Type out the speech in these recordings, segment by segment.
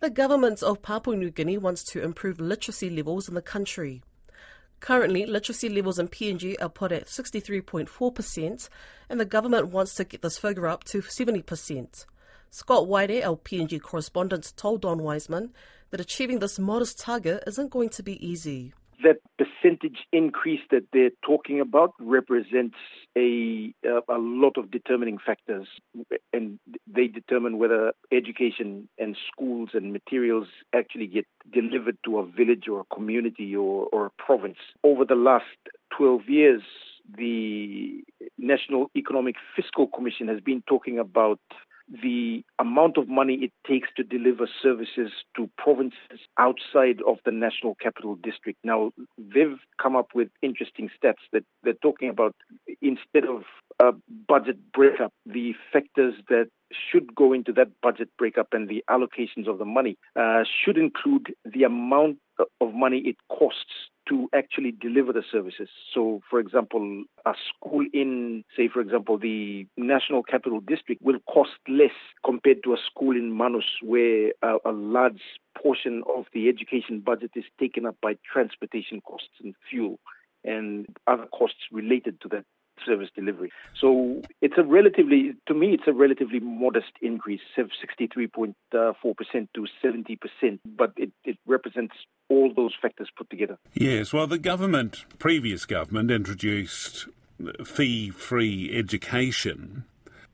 The government of Papua New Guinea wants to improve literacy levels in the country. Currently, literacy levels in PNG are put at 63.4%, and the government wants to get this figure up to 70%. Scott Waide, our PNG correspondent, told Don Wiseman that achieving this modest target isn't going to be easy percentage increase that they're talking about represents a a lot of determining factors, and they determine whether education and schools and materials actually get delivered to a village or a community or, or a province. Over the last 12 years, the National Economic Fiscal Commission has been talking about the amount of money it takes to deliver services to provinces outside of the national capital district. Now, they've come up with interesting stats that they're talking about instead of a budget breakup, the factors that should go into that budget breakup and the allocations of the money uh, should include the amount of money it costs to actually deliver the services. So, for example, a school in, say, for example, the National Capital District will cost less compared to a school in Manus, where a, a large portion of the education budget is taken up by transportation costs and fuel and other costs related to that service delivery. So it's a relatively, to me, it's a relatively modest increase, 63.4% to 70%, but it, it represents all those factors put together. Yes, well, the government, previous government, introduced fee free education.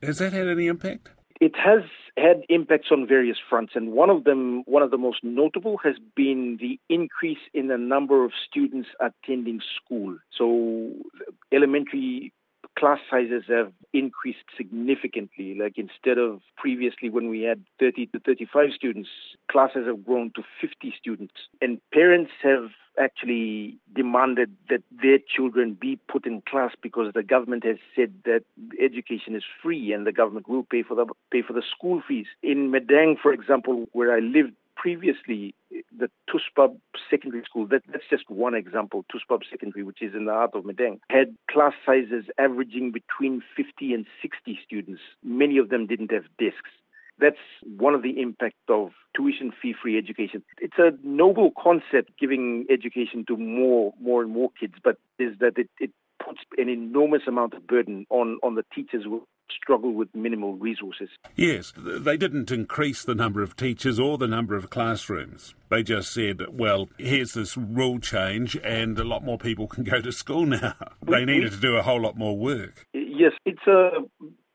Has that had any impact? It has had impacts on various fronts, and one of them, one of the most notable, has been the increase in the number of students attending school. So, elementary class sizes have increased significantly. Like instead of previously when we had 30 to 35 students, classes have grown to 50 students. And parents have actually demanded that their children be put in class because the government has said that education is free and the government will pay for the pay for the school fees. In Madang, for example, where I lived previously, the Tusbab Secondary School, that, that's just one example, Tusbab Secondary, which is in the heart of Madang, had class sizes averaging between 50 and 60 students. Many of them didn't have desks. That's one of the impact of tuition fee free education. It's a noble concept giving education to more, more and more kids, but is that it, it puts an enormous amount of burden on, on the teachers who struggle with minimal resources. Yes, they didn't increase the number of teachers or the number of classrooms. They just said, well, here's this rule change and a lot more people can go to school now. they needed to do a whole lot more work. Yes, it's a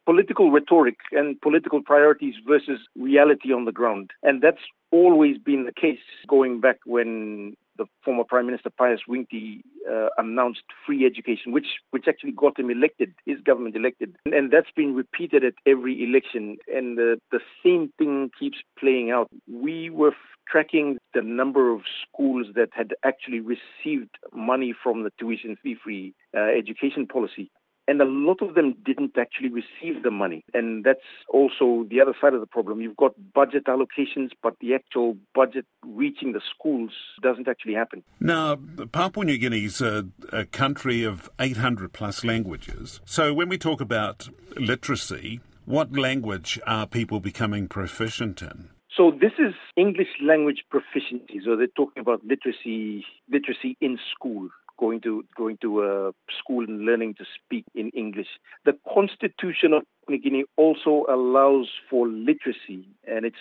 political rhetoric and political priorities versus reality on the ground. And that's always been the case going back when the former Prime Minister Pius Wingti uh, announced free education, which which actually got him elected, his government elected, and, and that's been repeated at every election, and the the same thing keeps playing out. We were tracking the number of schools that had actually received money from the tuition fee free uh, education policy and a lot of them didn't actually receive the money. And that's also the other side of the problem. You've got budget allocations, but the actual budget reaching the schools doesn't actually happen. Now, Papua New Guinea is a, a country of 800 plus languages. So when we talk about literacy, what language are people becoming proficient in? So this is English language proficiency. So they're talking about literacy, literacy in school going to going to a school and learning to speak in English. The Constitution of New Guinea also allows for literacy, and it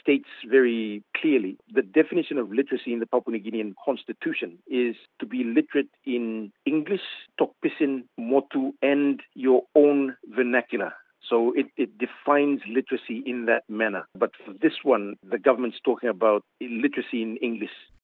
states very clearly the definition of literacy in the Papua New Guinean Constitution is to be literate in English, Tok Pisin, Motu, and your own vernacular. So it, it defines literacy in that manner. But for this one, the government's talking about literacy in English